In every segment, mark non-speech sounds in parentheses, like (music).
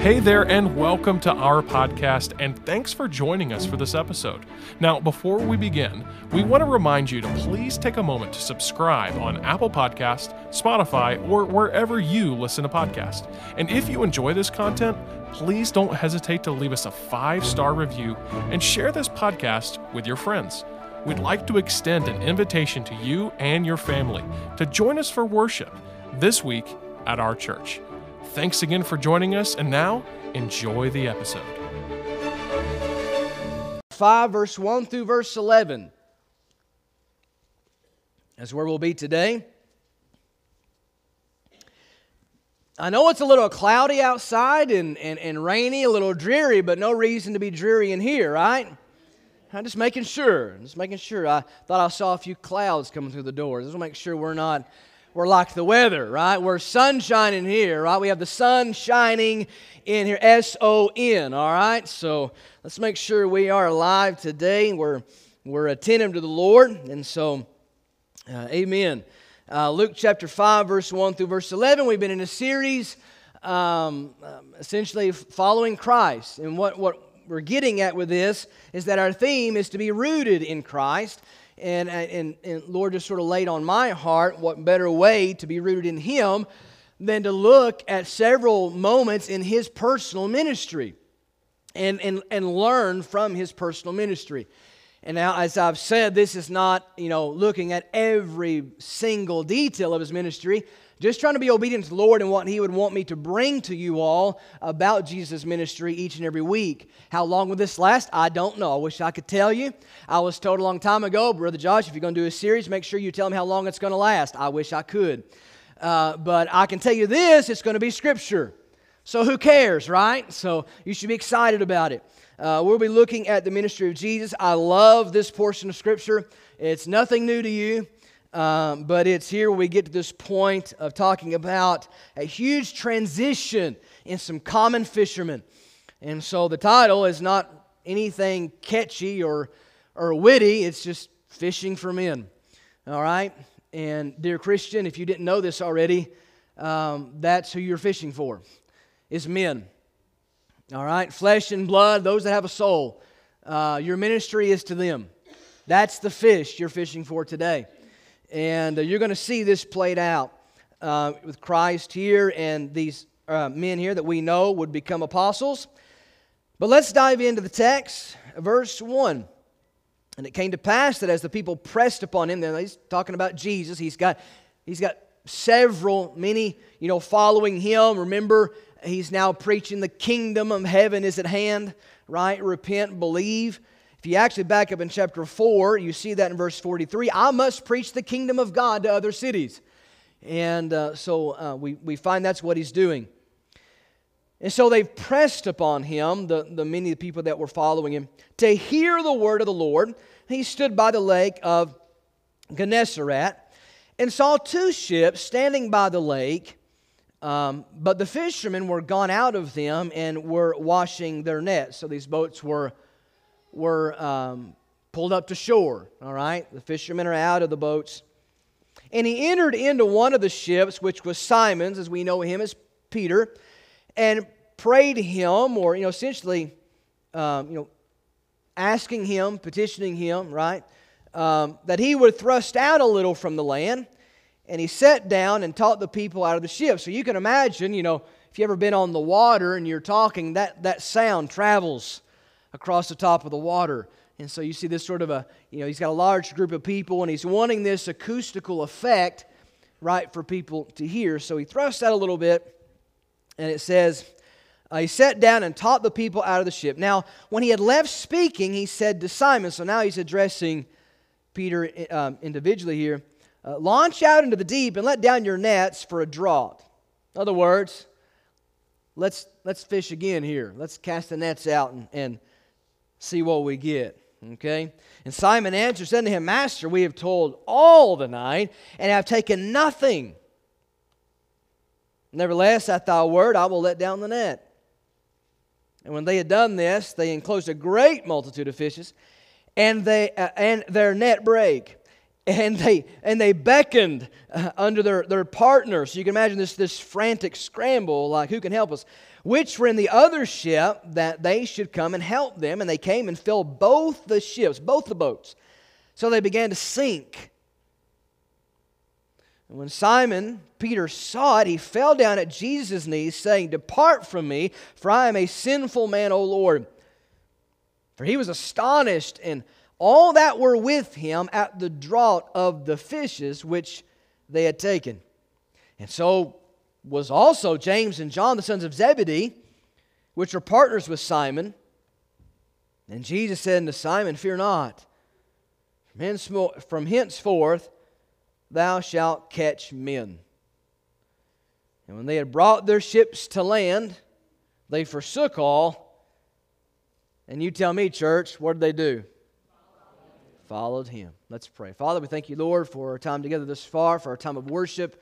Hey there, and welcome to our podcast, and thanks for joining us for this episode. Now, before we begin, we want to remind you to please take a moment to subscribe on Apple Podcast, Spotify, or wherever you listen to podcasts. And if you enjoy this content, please don't hesitate to leave us a five star review and share this podcast with your friends. We'd like to extend an invitation to you and your family to join us for worship this week at our church. Thanks again for joining us, and now enjoy the episode. 5, verse 1 through verse 11. That's where we'll be today. I know it's a little cloudy outside and, and, and rainy, a little dreary, but no reason to be dreary in here, right? I'm just making sure. Just making sure. I thought I saw a few clouds coming through the doors. Just make sure we're not we're like the weather, right? We're sunshine in here, right? We have the sun shining in here, S O N, all right? So let's make sure we are alive today. We're, we're attentive to the Lord, and so, uh, amen. Uh, Luke chapter 5, verse 1 through verse 11, we've been in a series um, um, essentially following Christ. And what, what we're getting at with this is that our theme is to be rooted in Christ and, uh, and, and Lord just sort of laid on my heart what better way to be rooted in Him than to look at several moments in His personal ministry and, and, and learn from His personal ministry. And now, as I've said, this is not, you know, looking at every single detail of his ministry, just trying to be obedient to the Lord and what He would want me to bring to you all about Jesus' ministry each and every week. How long will this last? I don't know. I wish I could tell you. I was told a long time ago, Brother Josh, if you're going to do a series, make sure you tell them how long it's going to last. I wish I could. Uh, but I can tell you this it's going to be Scripture. So who cares, right? So you should be excited about it. Uh, we'll be looking at the ministry of Jesus. I love this portion of Scripture. It's nothing new to you. Um, but it's here we get to this point of talking about a huge transition in some common fishermen. And so the title is not anything catchy or, or witty, it's just fishing for men. All right? And dear Christian, if you didn't know this already, um, that's who you're fishing for, is men. All right? Flesh and blood, those that have a soul. Uh, your ministry is to them. That's the fish you're fishing for today. And uh, you're going to see this played out uh, with Christ here and these uh, men here that we know would become apostles. But let's dive into the text, verse 1. And it came to pass that as the people pressed upon him, then he's talking about Jesus, he's got, he's got several, many, you know, following him. Remember, he's now preaching the kingdom of heaven is at hand, right? Repent, believe. If you actually back up in chapter 4, you see that in verse 43 I must preach the kingdom of God to other cities. And uh, so uh, we, we find that's what he's doing. And so they've pressed upon him, the, the many people that were following him, to hear the word of the Lord. He stood by the lake of Gennesaret and saw two ships standing by the lake. Um, but the fishermen were gone out of them and were washing their nets. So these boats were were um, pulled up to shore. All right, the fishermen are out of the boats. And he entered into one of the ships, which was Simon's, as we know him as Peter, and prayed him, or you know, essentially, um, you know, asking him, petitioning him, right, um, that he would thrust out a little from the land. And he sat down and taught the people out of the ship. So you can imagine, you know, if you've ever been on the water and you're talking, that that sound travels across the top of the water. And so you see this sort of a, you know, he's got a large group of people and he's wanting this acoustical effect, right, for people to hear. So he thrusts out a little bit and it says, uh, he sat down and taught the people out of the ship. Now, when he had left speaking, he said to Simon, so now he's addressing Peter um, individually here, uh, launch out into the deep and let down your nets for a draught. In other words, let's, let's fish again here. Let's cast the nets out and, and see what we get. Okay? And Simon answered, said to him, Master, we have told all the night and have taken nothing. Nevertheless, at thy word, I will let down the net. And when they had done this, they enclosed a great multitude of fishes, and, they, uh, and their net brake. And they, and they beckoned uh, under their, their partner. So you can imagine this, this frantic scramble like, who can help us? Which were in the other ship, that they should come and help them. And they came and filled both the ships, both the boats. So they began to sink. And when Simon Peter saw it, he fell down at Jesus' knees, saying, Depart from me, for I am a sinful man, O Lord. For he was astonished, and all that were with him at the draught of the fishes which they had taken. And so was also James and John, the sons of Zebedee, which were partners with Simon. And Jesus said unto Simon, Fear not. From henceforth thou shalt catch men. And when they had brought their ships to land, they forsook all. And you tell me, church, what did they do? Followed him. Let's pray. Father, we thank you, Lord, for our time together this far, for our time of worship.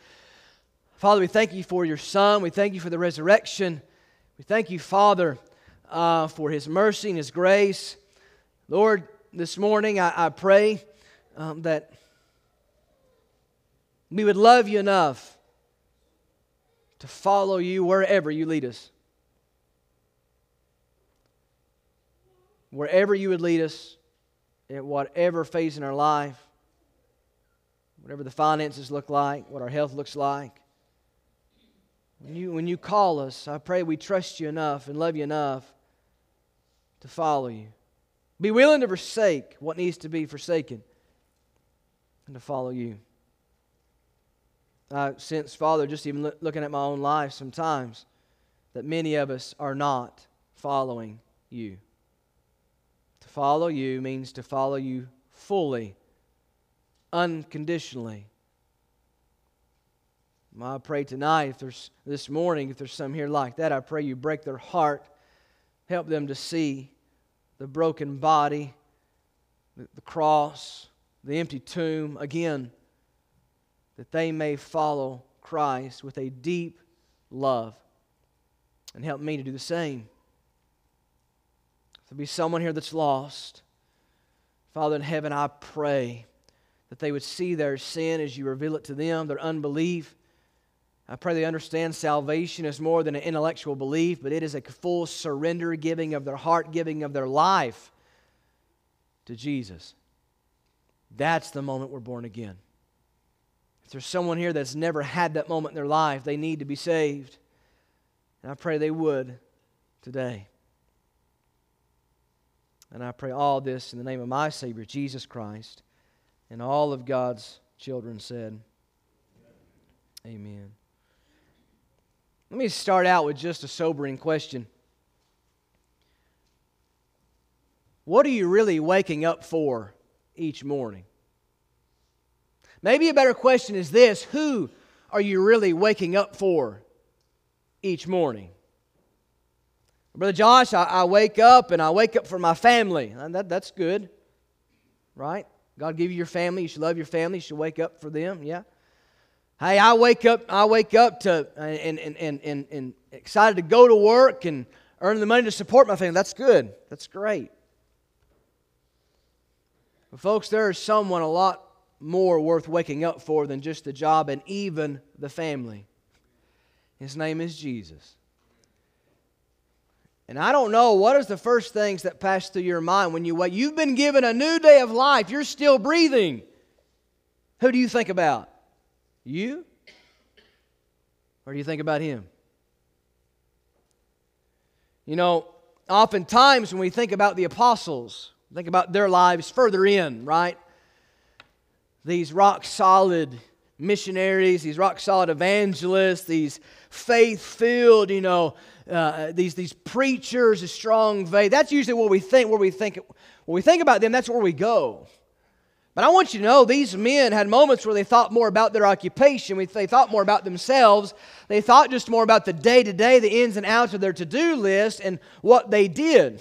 Father, we thank you for your Son. We thank you for the resurrection. We thank you, Father, uh, for his mercy and his grace. Lord, this morning I, I pray um, that we would love you enough to follow you wherever you lead us. Wherever you would lead us, at whatever phase in our life, whatever the finances look like, what our health looks like. When you, when you call us, I pray we trust you enough and love you enough to follow you. Be willing to forsake what needs to be forsaken and to follow you. I sense, Father, just even looking at my own life sometimes, that many of us are not following you. To follow you means to follow you fully, unconditionally. I pray tonight, if there's this morning, if there's some here like that, I pray you break their heart, help them to see the broken body, the, the cross, the empty tomb again that they may follow Christ with a deep love. And help me to do the same. If there be someone here that's lost, Father in heaven, I pray that they would see their sin as you reveal it to them, their unbelief. I pray they understand salvation is more than an intellectual belief, but it is a full surrender giving of their heart, giving of their life to Jesus. That's the moment we're born again. If there's someone here that's never had that moment in their life, they need to be saved. And I pray they would today. And I pray all this in the name of my Savior, Jesus Christ, and all of God's children said, Amen. Let me start out with just a sobering question. What are you really waking up for each morning? Maybe a better question is this Who are you really waking up for each morning? Brother Josh, I, I wake up and I wake up for my family. Uh, that, that's good, right? God give you your family. You should love your family. You should wake up for them. Yeah. Hey, I wake up. I wake up to uh, and and and and, and excited to go to work and earn the money to support my family. That's good. That's great. But folks, there is someone a lot more worth waking up for than just the job and even the family. His name is Jesus. And I don't know what is the first things that pass through your mind when you wake. You've been given a new day of life. You're still breathing. Who do you think about? You? Or do you think about him? You know, oftentimes when we think about the apostles, think about their lives further in, right? these rock solid missionaries, these rock solid evangelists, these faith filled, you know, uh, these, these preachers of strong faith. That's usually what we think, where we think, when we think about them, that's where we go. But I want you to know these men had moments where they thought more about their occupation. They thought more about themselves. They thought just more about the day to day, the ins and outs of their to do list, and what they did.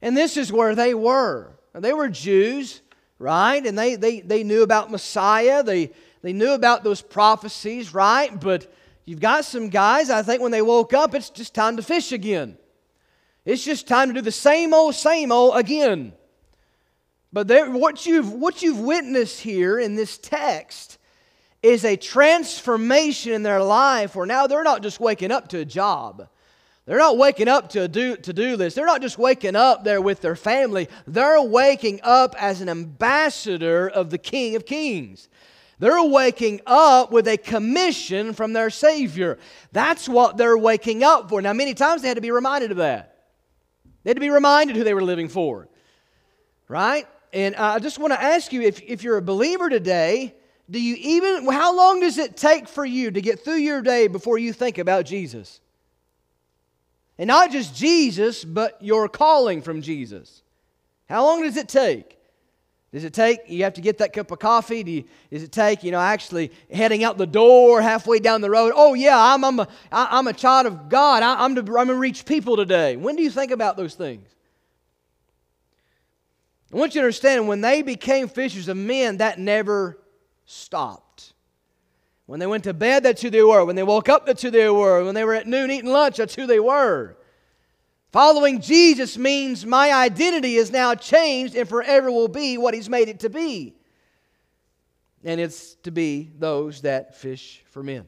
And this is where they were. They were Jews right? And they, they, they knew about Messiah, they, they knew about those prophecies, right? But you've got some guys, I think when they woke up, it's just time to fish again. It's just time to do the same old, same old again. But there, what, you've, what you've witnessed here in this text is a transformation in their life where now they're not just waking up to a job. They're not waking up to a do, to-do list. They're not just waking up there with their family. They're waking up as an ambassador of the King of Kings. They're waking up with a commission from their Savior. That's what they're waking up for. Now, many times they had to be reminded of that. They had to be reminded who they were living for. Right? And I just want to ask you if, if you're a believer today, do you even, how long does it take for you to get through your day before you think about Jesus? And not just Jesus, but your calling from Jesus. How long does it take? Does it take, you have to get that cup of coffee? Do you, does it take, you know, actually heading out the door halfway down the road? Oh, yeah, I'm, I'm, a, I'm a child of God. I, I'm, to, I'm to reach people today. When do you think about those things? I want you to understand when they became fishers of men, that never stopped. When they went to bed, that's who they were. When they woke up, that's who they were. When they were at noon eating lunch, that's who they were. Following Jesus means my identity is now changed and forever will be what He's made it to be. And it's to be those that fish for men.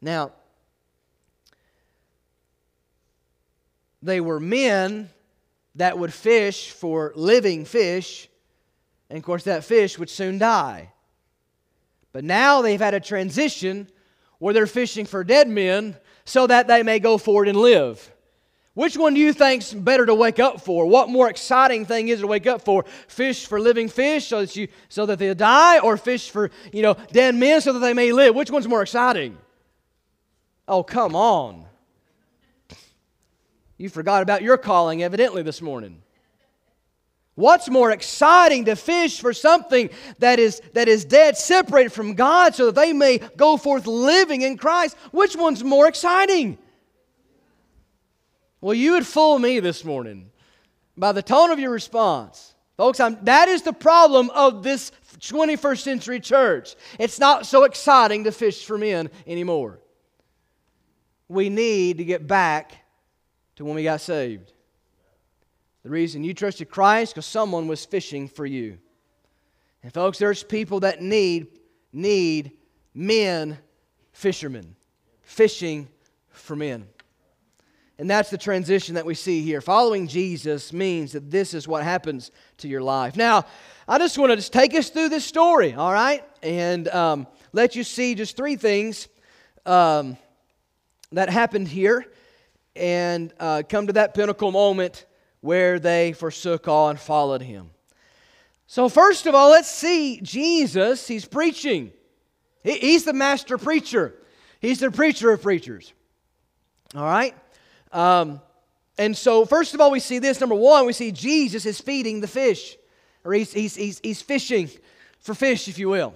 Now, they were men that would fish for living fish, and of course, that fish would soon die. But now they've had a transition where they're fishing for dead men so that they may go forward and live. Which one do you think's better to wake up for? What more exciting thing is to wake up for? Fish for living fish so that you so that they'll die, or fish for you know dead men so that they may live? Which one's more exciting? Oh, come on. You forgot about your calling, evidently, this morning. What's more exciting to fish for something that is, that is dead, separated from God, so that they may go forth living in Christ? Which one's more exciting? Well, you would fool me this morning by the tone of your response. Folks, I'm, that is the problem of this 21st century church. It's not so exciting to fish for men anymore. We need to get back to when we got saved. The reason you trusted Christ because someone was fishing for you. And folks, there's people that need need men fishermen fishing for men. And that's the transition that we see here. Following Jesus means that this is what happens to your life. Now, I just want to just take us through this story, all right? And um, let you see just three things um, that happened here and uh, come to that pinnacle moment where they forsook all and followed him. So, first of all, let's see Jesus. He's preaching, he, he's the master preacher, he's the preacher of preachers. All right? Um, and so, first of all, we see this. Number one, we see Jesus is feeding the fish, or he's, he's, he's, he's fishing for fish, if you will.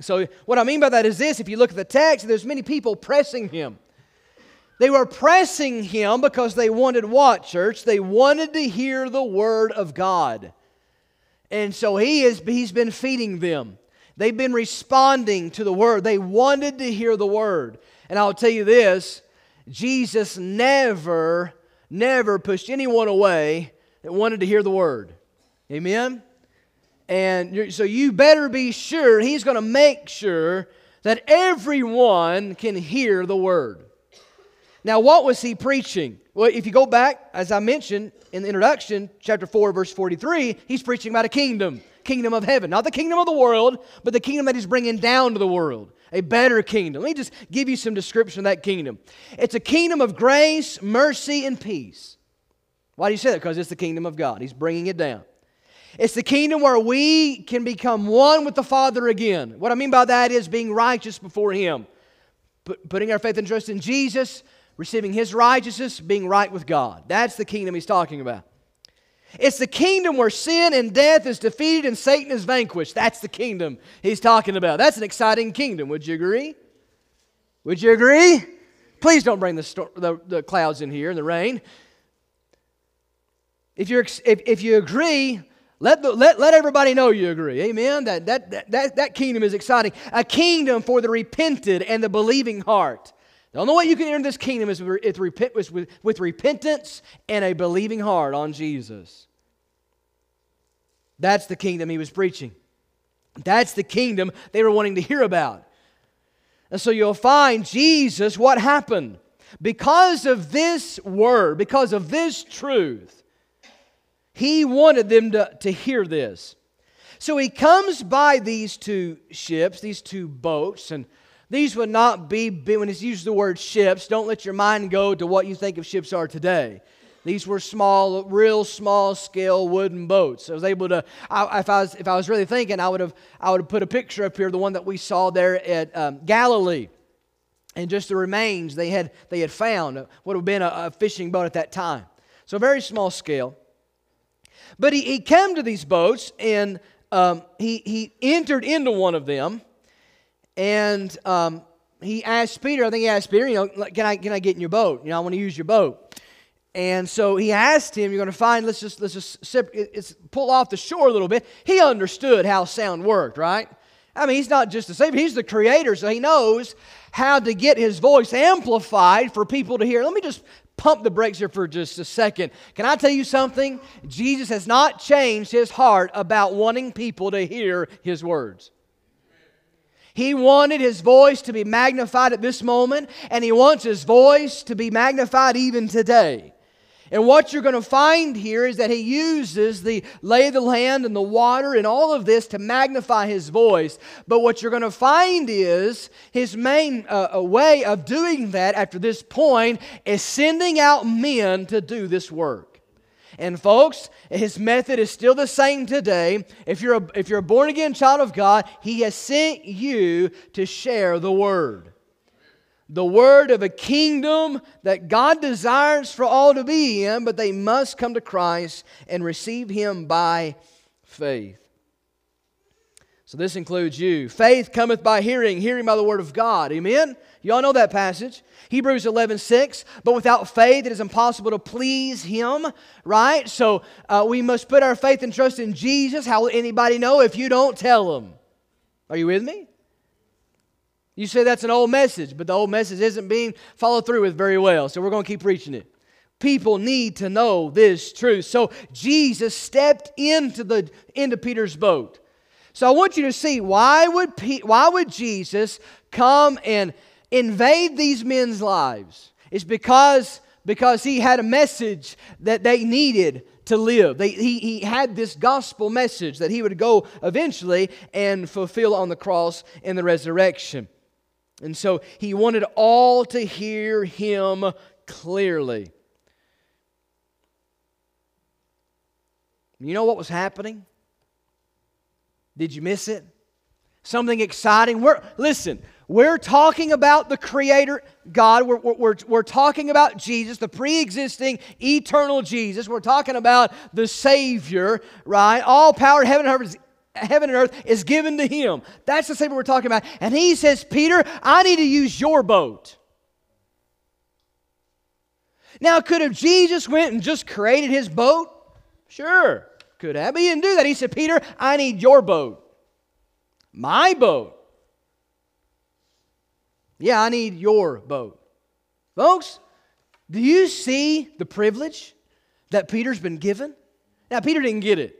So, what I mean by that is this if you look at the text, there's many people pressing him. They were pressing him because they wanted what, church? They wanted to hear the word of God. And so he is, he's been feeding them. They've been responding to the word. They wanted to hear the word. And I'll tell you this Jesus never, never pushed anyone away that wanted to hear the word. Amen? And so you better be sure he's going to make sure that everyone can hear the word. Now, what was he preaching? Well, if you go back, as I mentioned in the introduction, chapter 4, verse 43, he's preaching about a kingdom, kingdom of heaven. Not the kingdom of the world, but the kingdom that he's bringing down to the world. A better kingdom. Let me just give you some description of that kingdom. It's a kingdom of grace, mercy, and peace. Why do you say that? Because it's the kingdom of God. He's bringing it down. It's the kingdom where we can become one with the Father again. What I mean by that is being righteous before Him. putting our faith and trust in Jesus, receiving his righteousness, being right with God. That's the kingdom he's talking about. It's the kingdom where sin and death is defeated and Satan is vanquished. That's the kingdom he's talking about. That's an exciting kingdom. Would you agree? Would you agree? Please don't bring the, sto- the, the clouds in here and the rain. If, you're, if, if you agree, let, the, let, let everybody know you agree. Amen? That, that, that, that kingdom is exciting. A kingdom for the repented and the believing heart. The only way you can enter this kingdom is with, with, with repentance and a believing heart on Jesus. That's the kingdom he was preaching. That's the kingdom they were wanting to hear about. And so you'll find Jesus, what happened? because of this word, because of this truth, he wanted them to, to hear this. So he comes by these two ships, these two boats, and these would not be, when it's used the word ships, don't let your mind go to what you think of ships are today. These were small, real small scale wooden boats. I was able to, I, if, I was, if I was really thinking, I would have, I would have put a picture up here, the one that we saw there at um, Galilee. And just the remains they had, they had found would have been a, a fishing boat at that time. So very small scale. But he, he came to these boats and um, he, he entered into one of them and um, he asked Peter, I think he asked Peter, you know, can I, can I get in your boat? You know, I want to use your boat. And so he asked him, you're going to find, let's just, let's just sip, it's, pull off the shore a little bit. He understood how sound worked, right? I mean, he's not just the Savior, he's the creator, so he knows how to get his voice amplified for people to hear. Let me just pump the brakes here for just a second. Can I tell you something? Jesus has not changed his heart about wanting people to hear his words. He wanted his voice to be magnified at this moment, and he wants his voice to be magnified even today. And what you're going to find here is that he uses the lay of the land and the water and all of this to magnify his voice. But what you're going to find is his main uh, way of doing that after this point is sending out men to do this work. And folks, his method is still the same today. If you're a, if you're a born again child of God, he has sent you to share the word. The word of a kingdom that God desires for all to be in, but they must come to Christ and receive him by faith. So this includes you. Faith cometh by hearing, hearing by the word of God. Amen? You all know that passage. Hebrews 11, 6. But without faith, it is impossible to please Him, right? So uh, we must put our faith and trust in Jesus. How will anybody know if you don't tell them? Are you with me? You say that's an old message, but the old message isn't being followed through with very well. So we're going to keep preaching it. People need to know this truth. So Jesus stepped into, the, into Peter's boat. So I want you to see why would, Pe- why would Jesus come and invade these men's lives is because, because he had a message that they needed to live. They, he, he had this gospel message that he would go eventually and fulfill on the cross in the resurrection. And so he wanted all to hear him clearly. You know what was happening? Did you miss it? Something exciting. We're, listen, we're talking about the Creator God. We're, we're, we're talking about Jesus, the pre existing, eternal Jesus. We're talking about the Savior, right? All power, heaven and earth, heaven and earth is given to Him. That's the Savior we're talking about. And He says, Peter, I need to use your boat. Now, could have Jesus went and just created his boat? Sure, could have. But he didn't do that. He said, Peter, I need your boat. My boat. Yeah, I need your boat. Folks, do you see the privilege that Peter's been given? Now, Peter didn't get it.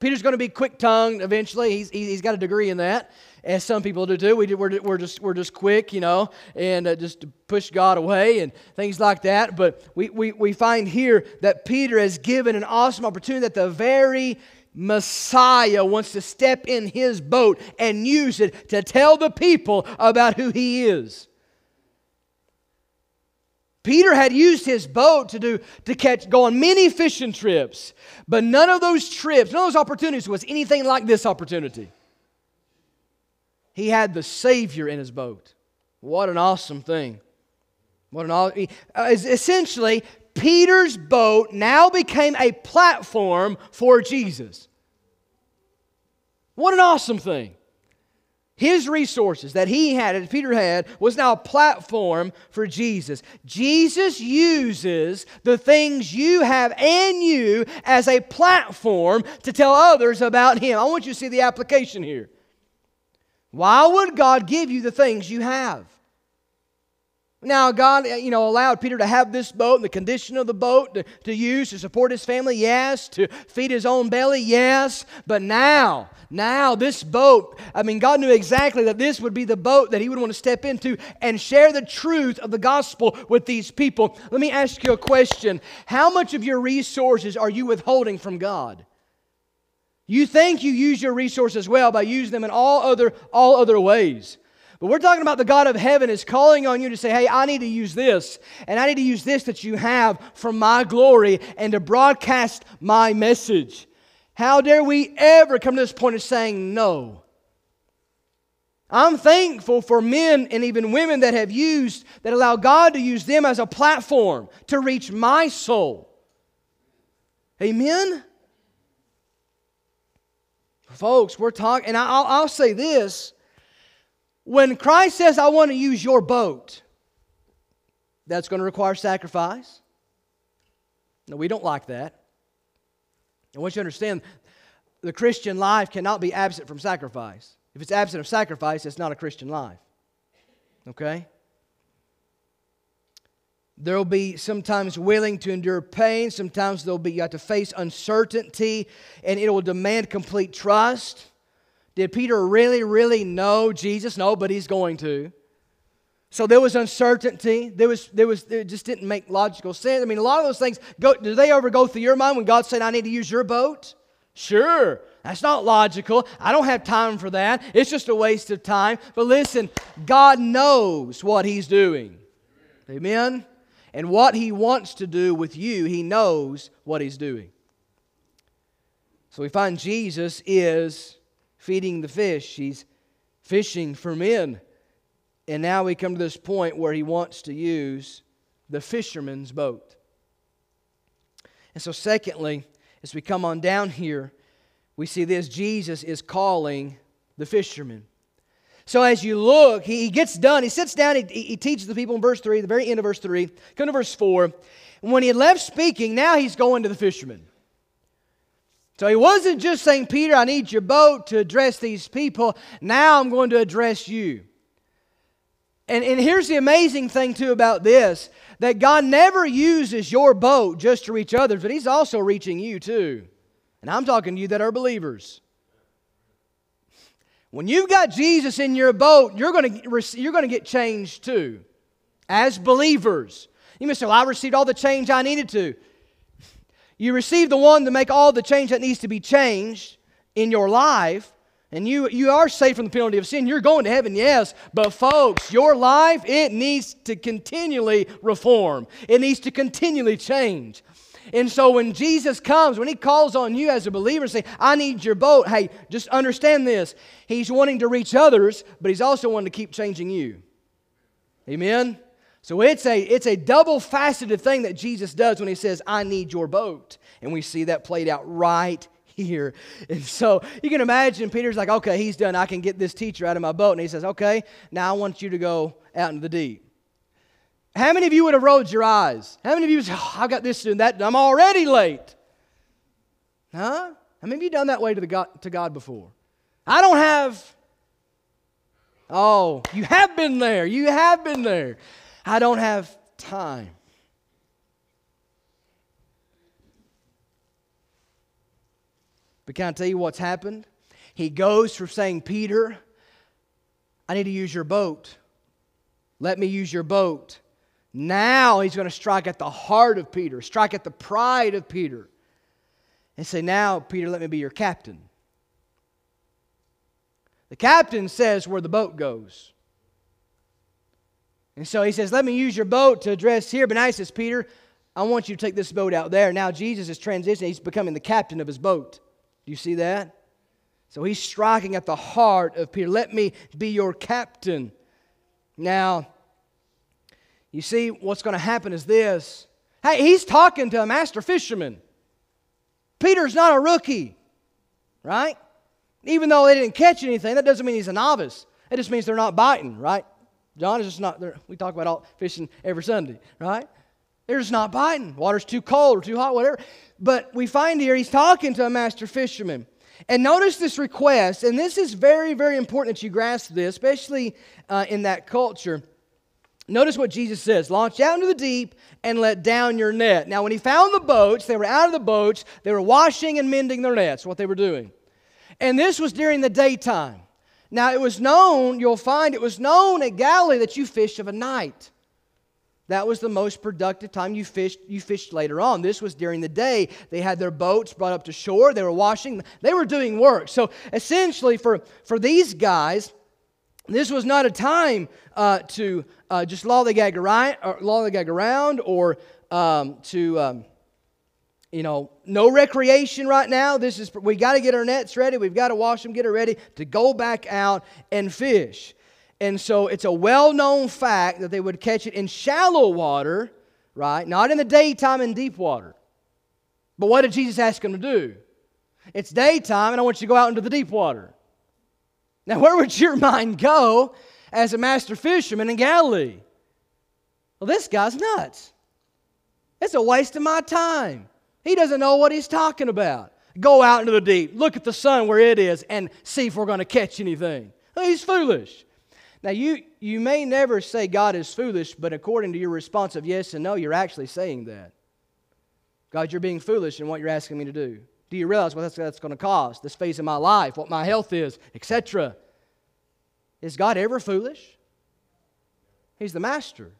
Peter's going to be quick tongued eventually. He's, he's got a degree in that, as some people do too. We, we're, we're, just, we're just quick, you know, and uh, just to push God away and things like that. But we, we, we find here that Peter has given an awesome opportunity that the very Messiah wants to step in his boat and use it to tell the people about who he is. Peter had used his boat to do to catch go on many fishing trips, but none of those trips, none of those opportunities was anything like this opportunity. He had the Savior in his boat. What an awesome thing! What an awesome, uh, essentially Peter's boat now became a platform for Jesus. What an awesome thing. His resources that he had, that Peter had, was now a platform for Jesus. Jesus uses the things you have and you as a platform to tell others about him. I want you to see the application here. Why would God give you the things you have? Now, God, uh, you know, allowed Peter to have this boat and the condition of the boat to, to use to support his family, yes. To feed his own belly, yes. But now, now, this boat, I mean, God knew exactly that this would be the boat that he would want to step into and share the truth of the gospel with these people. Let me ask you a question How much of your resources are you withholding from God? You think you use your resources well by using them in all other, all other ways. But we're talking about the God of heaven is calling on you to say, hey, I need to use this, and I need to use this that you have for my glory and to broadcast my message. How dare we ever come to this point of saying no? I'm thankful for men and even women that have used, that allow God to use them as a platform to reach my soul. Amen? Folks, we're talking, and I'll, I'll say this when Christ says, I want to use your boat, that's going to require sacrifice. No, we don't like that. I want you to understand the Christian life cannot be absent from sacrifice. If it's absent of sacrifice, it's not a Christian life. Okay? There will be sometimes willing to endure pain. Sometimes there'll be you have to face uncertainty, and it will demand complete trust. Did Peter really, really know Jesus? No, but he's going to. So there was uncertainty. There was, there was, it just didn't make logical sense. I mean, a lot of those things go. Do they ever go through your mind when God said, "I need to use your boat"? Sure, that's not logical. I don't have time for that. It's just a waste of time. But listen, God knows what He's doing. Amen and what He wants to do with you, He knows what He's doing. So we find Jesus is feeding the fish, He's fishing for men. And now we come to this point where He wants to use the fisherman's boat. And so, secondly, as we come on down here, we see this Jesus is calling the fishermen. So as you look, he, gets done. He sits down. He, he teaches the people in verse 3, the very end of verse 3. Come to verse 4. And when he had left speaking, now he's going to the fishermen. So he wasn't just saying, Peter, I need your boat to address these people. Now I'm going to address you. And, and here's the amazing thing, too, about this that God never uses your boat just to reach others, but He's also reaching you, too. And I'm talking to you that are believers. When you've got Jesus in your boat, you're going to, you're going to get changed too, as believers. You may say, Well, I received all the change I needed to. You receive the one to make all the change that needs to be changed in your life, and you, you are saved from the penalty of sin. You're going to heaven, yes. But, folks, your life, it needs to continually reform, it needs to continually change. And so when Jesus comes, when he calls on you as a believer and say, I need your boat, hey, just understand this. He's wanting to reach others, but he's also wanting to keep changing you. Amen? So it's a, it's a double faceted thing that Jesus does when he says, I need your boat. And we see that played out right here. And so you can imagine Peter's like, okay, he's done. I can get this teacher out of my boat. And he says, okay, now I want you to go out into the deep. How many of you would have rolled your eyes? How many of you oh, I've got this and that, I'm already late? Huh? How many of you done that way to, the God, to God before? I don't have. Oh, you have been there. You have been there. I don't have time. But can I tell you what's happened? He goes from saying, Peter, I need to use your boat. Let me use your boat now he's going to strike at the heart of Peter, strike at the pride of Peter, and say, Now, Peter, let me be your captain. The captain says where the boat goes. And so he says, Let me use your boat to address here. But now he says, Peter, I want you to take this boat out there. Now Jesus is transitioning. He's becoming the captain of his boat. Do you see that? So he's striking at the heart of Peter. Let me be your captain. Now, you see, what's going to happen is this. Hey, he's talking to a master fisherman. Peter's not a rookie, right? Even though they didn't catch anything, that doesn't mean he's a novice. It just means they're not biting, right? John is just not there. We talk about all fishing every Sunday, right? They're just not biting. Water's too cold or too hot, whatever. But we find here he's talking to a master fisherman. And notice this request, and this is very, very important that you grasp this, especially uh, in that culture. Notice what Jesus says launch out into the deep and let down your net. Now, when he found the boats, they were out of the boats, they were washing and mending their nets, what they were doing. And this was during the daytime. Now, it was known, you'll find it was known at Galilee that you fish of a night. That was the most productive time you fished, you fished later on. This was during the day. They had their boats brought up to shore. They were washing. They were doing work. So essentially, for, for these guys, this was not a time uh, to uh, just around, or, lollygag around or um, to, um, you know, no recreation right now. This is we got to get our nets ready. We've got to wash them, get it ready to go back out and fish. And so it's a well known fact that they would catch it in shallow water, right? Not in the daytime in deep water. But what did Jesus ask them to do? It's daytime, and I want you to go out into the deep water. Now, where would your (laughs) mind go as a master fisherman in Galilee? Well, this guy's nuts. It's a waste of my time. He doesn't know what he's talking about. Go out into the deep, look at the sun where it is, and see if we're going to catch anything. He's foolish. Now, you, you may never say God is foolish, but according to your response of yes and no, you're actually saying that. God, you're being foolish in what you're asking me to do. Do you realize what that's, that's going to cost? This phase of my life, what my health is, etc. Is God ever foolish? He's the master.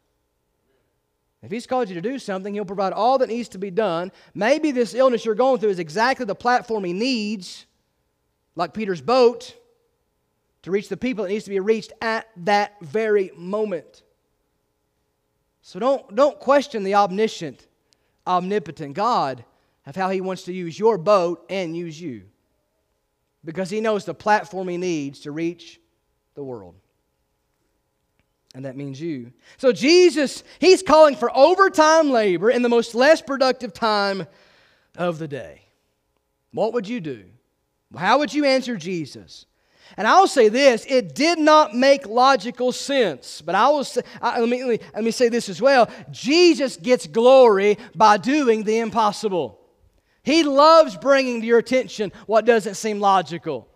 If He's called you to do something, He'll provide all that needs to be done. Maybe this illness you're going through is exactly the platform He needs, like Peter's boat to reach the people that needs to be reached at that very moment. So don't, don't question the omniscient, omnipotent God of how He wants to use your boat and use you. Because He knows the platform He needs to reach the world. And that means you. So Jesus, He's calling for overtime labor in the most less productive time of the day. What would you do? How would you answer Jesus? And I'll say this it did not make logical sense. But I will say, I, let, me, let, me, let me say this as well Jesus gets glory by doing the impossible. He loves bringing to your attention what doesn't seem logical.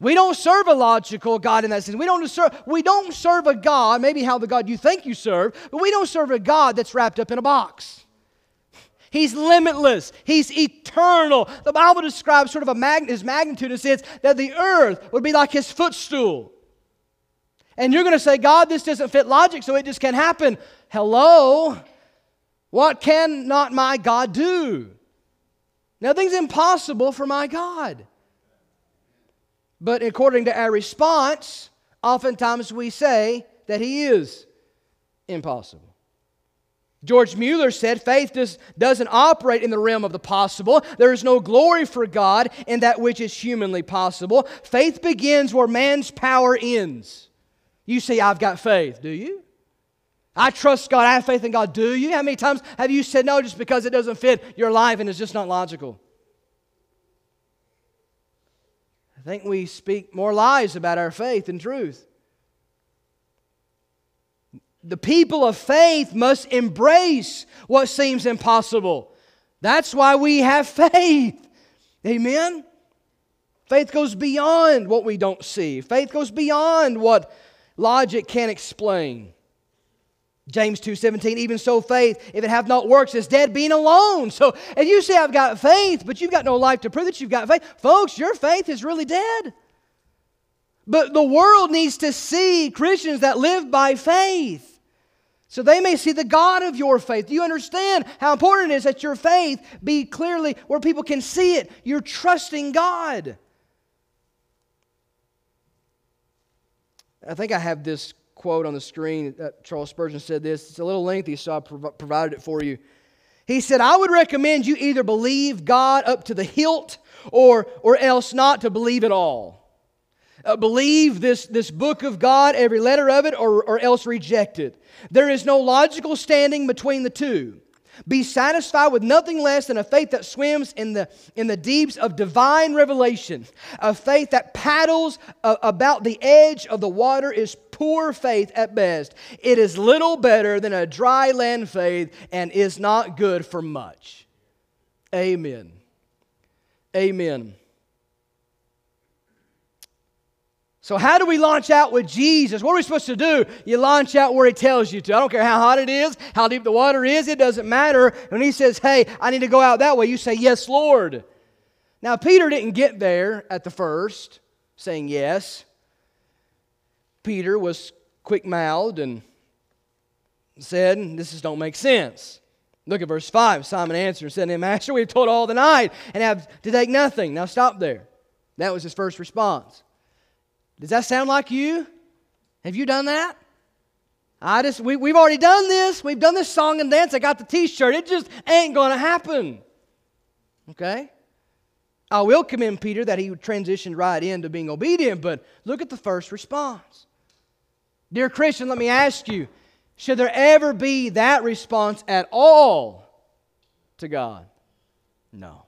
We don't serve a logical God in that sense. We don't serve, we don't serve a God, maybe how the God you think you serve, but we don't serve a God that's wrapped up in a box. He's limitless. He's eternal. The Bible describes sort of a mag- his magnitude and says that the earth would be like his footstool. And you're going to say, God, this doesn't fit logic, so it just can't happen. Hello? What cannot my God do? Nothing's impossible for my God. But according to our response, oftentimes we say that He is impossible. George Mueller said faith does, doesn't operate in the realm of the possible. There is no glory for God in that which is humanly possible. Faith begins where man's power ends. You say, I've got faith. Do you? I trust God. I have faith in God. Do you? How many times have you said no just because it doesn't fit your life and it's just not logical? I think we speak more lies about our faith than truth the people of faith must embrace what seems impossible. That's why we have (laughs) faith. Amen? Faith goes beyond what we don't see, faith goes beyond what logic can't explain. James 2:17 even so faith if it have not works is dead being alone. So if you say I've got faith but you've got no life to prove that you've got faith, folks, your faith is really dead. But the world needs to see Christians that live by faith. So they may see the God of your faith. Do you understand how important it is that your faith be clearly where people can see it? You're trusting God. I think I have this quote on the screen. Charles Spurgeon said this. It's a little lengthy, so I prov- provided it for you. He said, I would recommend you either believe God up to the hilt or, or else not to believe at all. Uh, believe this, this book of God, every letter of it, or, or else reject it. There is no logical standing between the two. Be satisfied with nothing less than a faith that swims in the, in the deeps of divine revelation. A faith that paddles uh, about the edge of the water is poor faith at best. It is little better than a dry land faith and is not good for much. Amen. Amen. So, how do we launch out with Jesus? What are we supposed to do? You launch out where He tells you to. I don't care how hot it is, how deep the water is, it doesn't matter. When He says, Hey, I need to go out that way, you say, Yes, Lord. Now, Peter didn't get there at the first saying yes. Peter was quick mouthed and said, This just don't make sense. Look at verse 5. Simon answered and said to him, Master, we've told all the night and have to take nothing. Now stop there. That was his first response. Does that sound like you? Have you done that? I just we, we've already done this. We've done this song and dance. I got the t-shirt. It just ain't gonna happen. Okay? I will commend Peter that he transitioned right into being obedient, but look at the first response. Dear Christian, let me ask you should there ever be that response at all to God? No.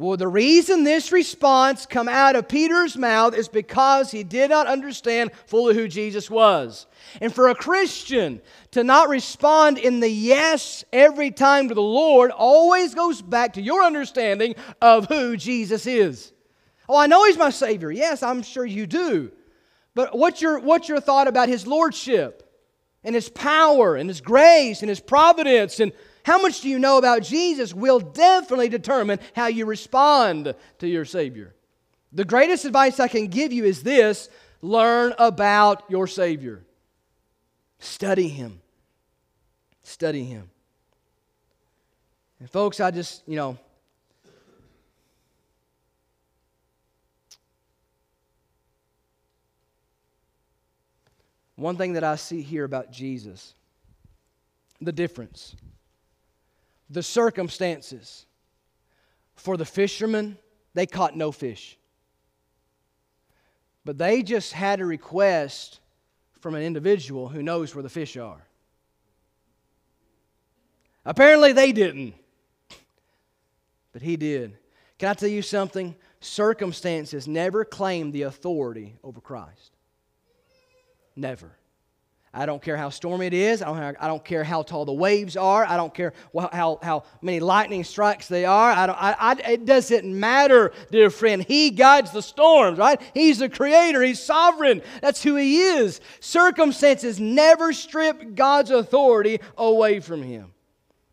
Well, the reason this response come out of Peter's mouth is because he did not understand fully who Jesus was. And for a Christian to not respond in the yes every time to the Lord always goes back to your understanding of who Jesus is. Oh, I know he's my Savior. Yes, I'm sure you do. But what's your, what's your thought about his lordship and his power and his grace and his providence and how much do you know about Jesus will definitely determine how you respond to your Savior. The greatest advice I can give you is this learn about your Savior, study Him. Study Him. And, folks, I just, you know, one thing that I see here about Jesus, the difference the circumstances. For the fishermen, they caught no fish. But they just had a request from an individual who knows where the fish are. Apparently, they didn't, but he did. Can I tell you something? Circumstances never claim the authority over Christ. Never. I don't care how stormy it is. I don't, I don't care how tall the waves are. I don't care how, how many lightning strikes they are. I don't, I, I, it doesn't matter, dear friend. He guides the storms, right? He's the creator, He's sovereign. That's who He is. Circumstances never strip God's authority away from Him.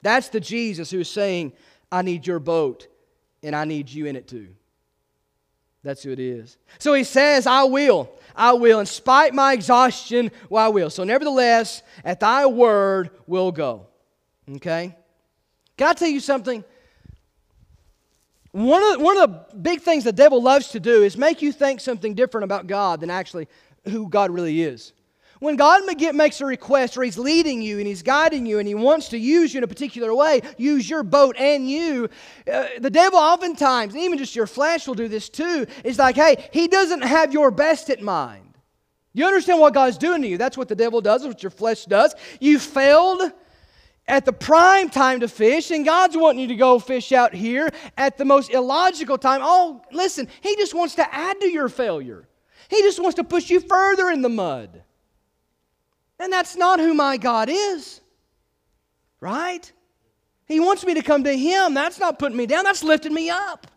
That's the Jesus who's saying, I need your boat and I need you in it too. That's who it is. So he says, I will. I will. In spite my exhaustion, well, I will. So nevertheless, at thy word will go. Okay? Can I tell you something? One of, one of the big things the devil loves to do is make you think something different about God than actually who God really is. When God makes a request or He's leading you and He's guiding you and He wants to use you in a particular way, use your boat and you, uh, the devil oftentimes, even just your flesh will do this too, is like, hey, He doesn't have your best at mind. You understand what God's doing to you? That's what the devil does, what your flesh does. You failed at the prime time to fish, and God's wanting you to go fish out here at the most illogical time. Oh, listen, He just wants to add to your failure. He just wants to push you further in the mud. And that's not who my God is. Right? He wants me to come to Him. That's not putting me down, that's lifting me up.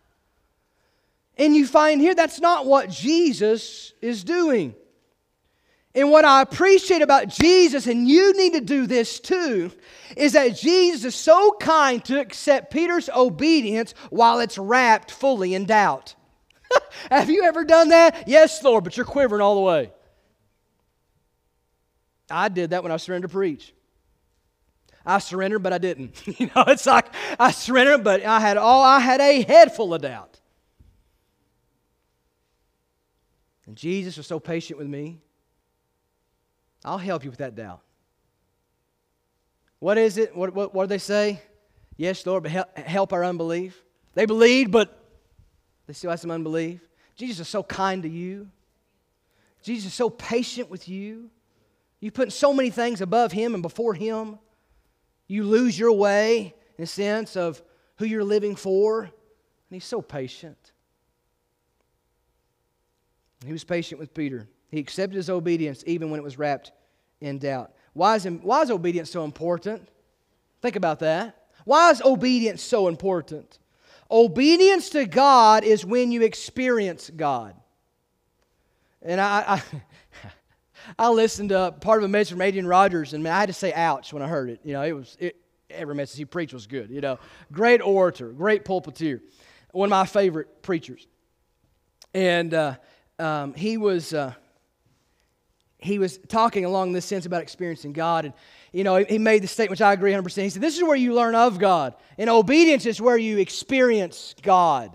And you find here that's not what Jesus is doing. And what I appreciate about Jesus, and you need to do this too, is that Jesus is so kind to accept Peter's obedience while it's wrapped fully in doubt. (laughs) Have you ever done that? Yes, Lord, but you're quivering all the way. I did that when I surrendered to preach. I surrendered, but I didn't. (laughs) you know, it's like I surrendered, but I had all I had a head full of doubt. And Jesus was so patient with me. I'll help you with that doubt. What is it? What, what, what do they say? Yes, Lord, but help, help our unbelief. They believed, but they still had some unbelief. Jesus is so kind to you. Jesus is so patient with you. You put so many things above Him and before Him. You lose your way in a sense of who you're living for. And He's so patient. He was patient with Peter. He accepted his obedience even when it was wrapped in doubt. Why is, why is obedience so important? Think about that. Why is obedience so important? Obedience to God is when you experience God. And I, I, (laughs) I listened to part of a message from Adrian Rogers, and man, I had to say ouch when I heard it. You know, it was, it, every message he preached was good. You know, great orator, great pulpiteer, one of my favorite preachers. And uh, um, he was. Uh, he was talking along this sense about experiencing God. And, you know, he made the statement, which I agree 100%. He said, This is where you learn of God. And obedience is where you experience God.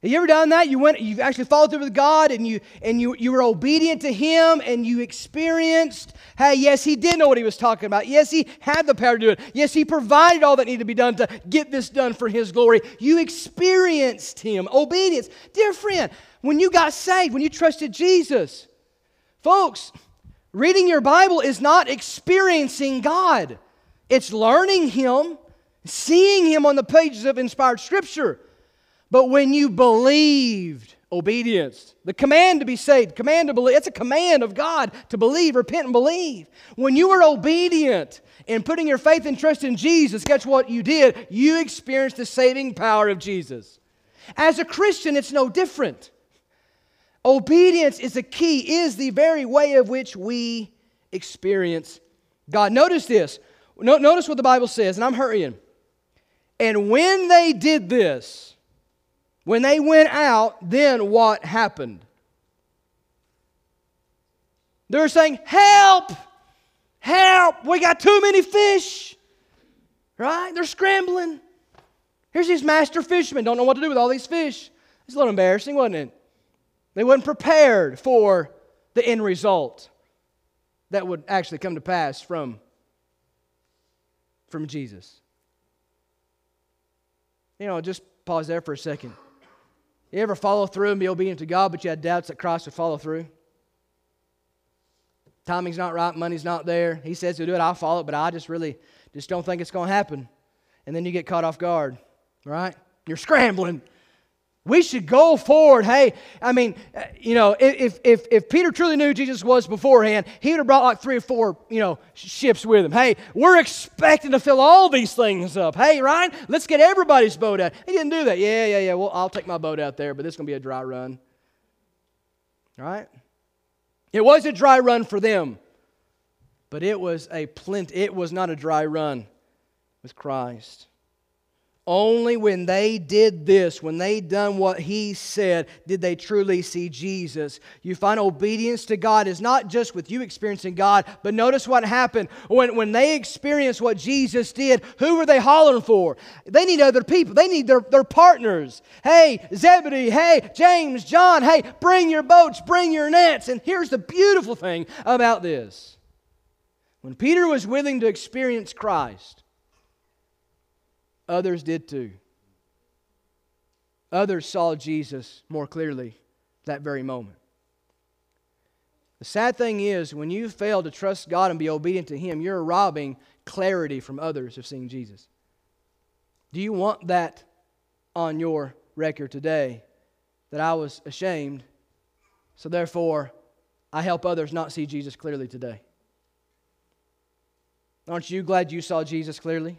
Have you ever done that? You went, you've actually followed through with God and you and you, you were obedient to Him and you experienced, hey, yes, He did know what He was talking about. Yes, He had the power to do it. Yes, He provided all that needed to be done to get this done for His glory. You experienced Him. Obedience. Dear friend, when you got saved, when you trusted Jesus, folks, reading your Bible is not experiencing God. It's learning Him, seeing Him on the pages of inspired Scripture. But when you believed, obedience, the command to be saved, command to believe, it's a command of God to believe, repent, and believe. When you were obedient in putting your faith and trust in Jesus, guess what you did? You experienced the saving power of Jesus. As a Christian, it's no different. Obedience is a key, is the very way of which we experience God. Notice this. Notice what the Bible says, and I'm hurrying. And when they did this, when they went out, then what happened? They're saying, Help! Help! We got too many fish. Right? They're scrambling. Here's these master fishermen, don't know what to do with all these fish. It's a little embarrassing, wasn't it? They weren't prepared for the end result that would actually come to pass from, from Jesus. You know, just pause there for a second. You ever follow through and be obedient to God, but you had doubts that Christ would follow through? Timing's not right, money's not there. He says he'll do it, I'll follow it, but I just really just don't think it's going to happen. And then you get caught off guard, right? You're scrambling. We should go forward. Hey, I mean, uh, you know, if, if, if Peter truly knew Jesus was beforehand, he would have brought like three or four, you know, ships with him. Hey, we're expecting to fill all these things up. Hey, Ryan, let's get everybody's boat out. He didn't do that. Yeah, yeah, yeah. Well, I'll take my boat out there, but this is going to be a dry run. Right? It was a dry run for them, but it was a plenty. It was not a dry run with Christ. Only when they did this, when they done what he said, did they truly see Jesus. You find obedience to God is not just with you experiencing God, but notice what happened. When, when they experienced what Jesus did, who were they hollering for? They need other people, they need their, their partners. Hey, Zebedee, hey, James, John, hey, bring your boats, bring your nets. And here's the beautiful thing about this when Peter was willing to experience Christ, Others did too. Others saw Jesus more clearly that very moment. The sad thing is, when you fail to trust God and be obedient to Him, you're robbing clarity from others of seeing Jesus. Do you want that on your record today? That I was ashamed, so therefore I help others not see Jesus clearly today. Aren't you glad you saw Jesus clearly?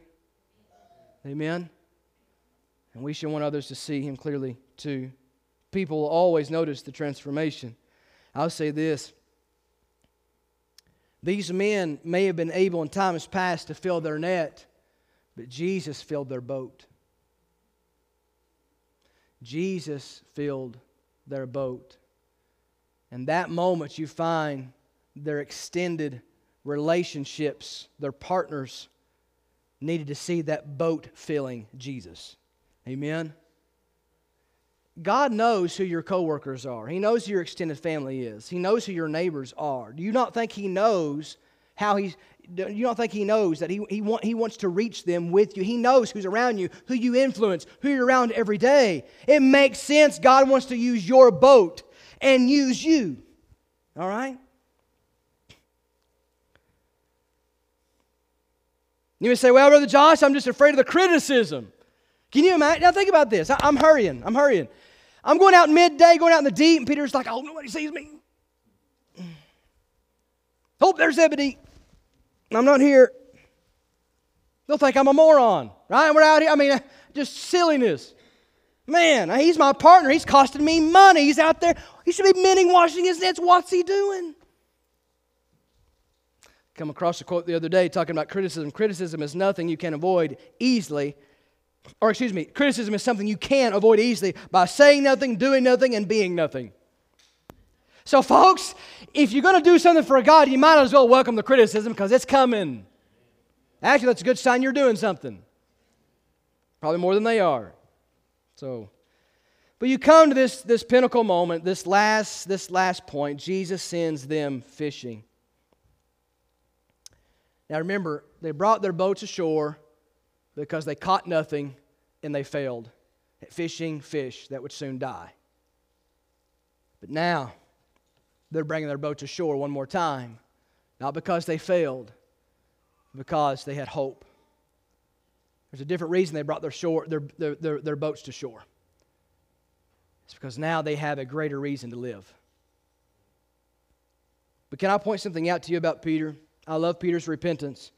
Amen? And we should want others to see him clearly too. People will always notice the transformation. I'll say this these men may have been able in times past to fill their net, but Jesus filled their boat. Jesus filled their boat. And that moment you find their extended relationships, their partners, needed to see that boat filling Jesus. Amen. God knows who your coworkers are. He knows who your extended family is. He knows who your neighbors are. Do you not think He knows how He's you don't think he knows that he, he, want, he wants to reach them with you. He knows who's around you, who you influence, who you're around every day. It makes sense. God wants to use your boat and use you. All right? You may say, well, Brother Josh, I'm just afraid of the criticism. Can you imagine? Now think about this. I, am hurrying. I'm hurrying. I'm going out midday, going out in the deep, and Peter's like, oh, nobody sees me. Hope (sighs) oh, there's Zebedee. I'm not here. They'll think I'm a moron, right? We're out here. I mean, (laughs) just silliness. Man, he's my partner. He's costing me money. He's out there. He should be mending, washing his nets. What's he doing? Come across a quote the other day talking about criticism. Criticism is nothing you can avoid easily. Or, excuse me, criticism is something you can avoid easily by saying nothing, doing nothing, and being nothing. So, folks, if you're going to do something for God, you might as well welcome the criticism because it's coming. Actually, that's a good sign you're doing something. Probably more than they are. So, but you come to this, this pinnacle moment, this last, this last point. Jesus sends them fishing. Now remember, they brought their boats ashore because they caught nothing and they failed at fishing fish that would soon die. But now they're bringing their boats ashore one more time, not because they failed, because they had hope. There's a different reason they brought their, shore, their, their, their, their boats to shore. It's because now they have a greater reason to live. But can I point something out to you about Peter? I love Peter's repentance.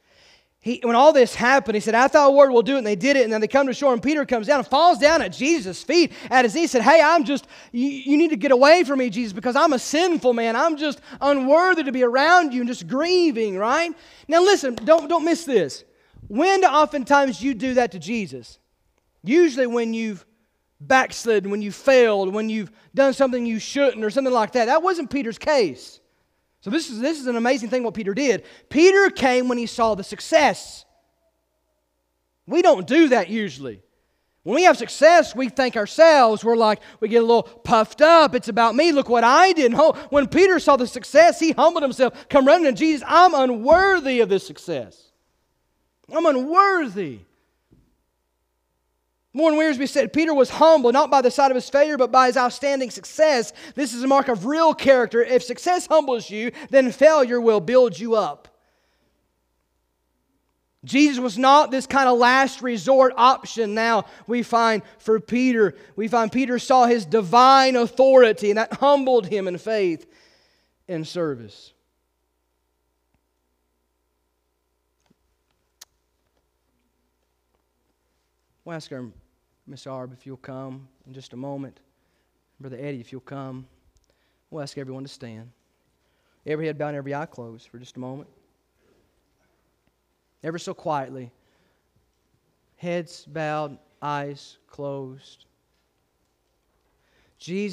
He, when all this happened, he said, I thought a word will do it, and they did it. And then they come to shore, and Peter comes down and falls down at Jesus' feet at his knees. Said, Hey, I'm just, you, you need to get away from me, Jesus, because I'm a sinful man. I'm just unworthy to be around you and just grieving, right? Now listen, don't, don't miss this. When oftentimes you do that to Jesus? Usually when you've backslidden, when you failed, when you've done something you shouldn't, or something like that. That wasn't Peter's case. So this is, this is an amazing thing what Peter did. Peter came when he saw the success. We don't do that usually. When we have success, we thank ourselves. We're like, we get a little puffed up. It's about me. Look what I did. When Peter saw the success, he humbled himself, come running to Jesus. I'm unworthy of this success. I'm unworthy. Warren Wiersbe said Peter was humble not by the side of his failure, but by his outstanding success. This is a mark of real character. If success humbles you, then failure will build you up. Jesus was not this kind of last resort option now we find for Peter. We find Peter saw his divine authority, and that humbled him in faith and service. We'll ask our Miss Arb if you'll come in just a moment. Brother Eddie, if you'll come. We'll ask everyone to stand. Every head bowed, every eye closed for just a moment. Ever so quietly. Heads bowed, eyes closed. Jesus.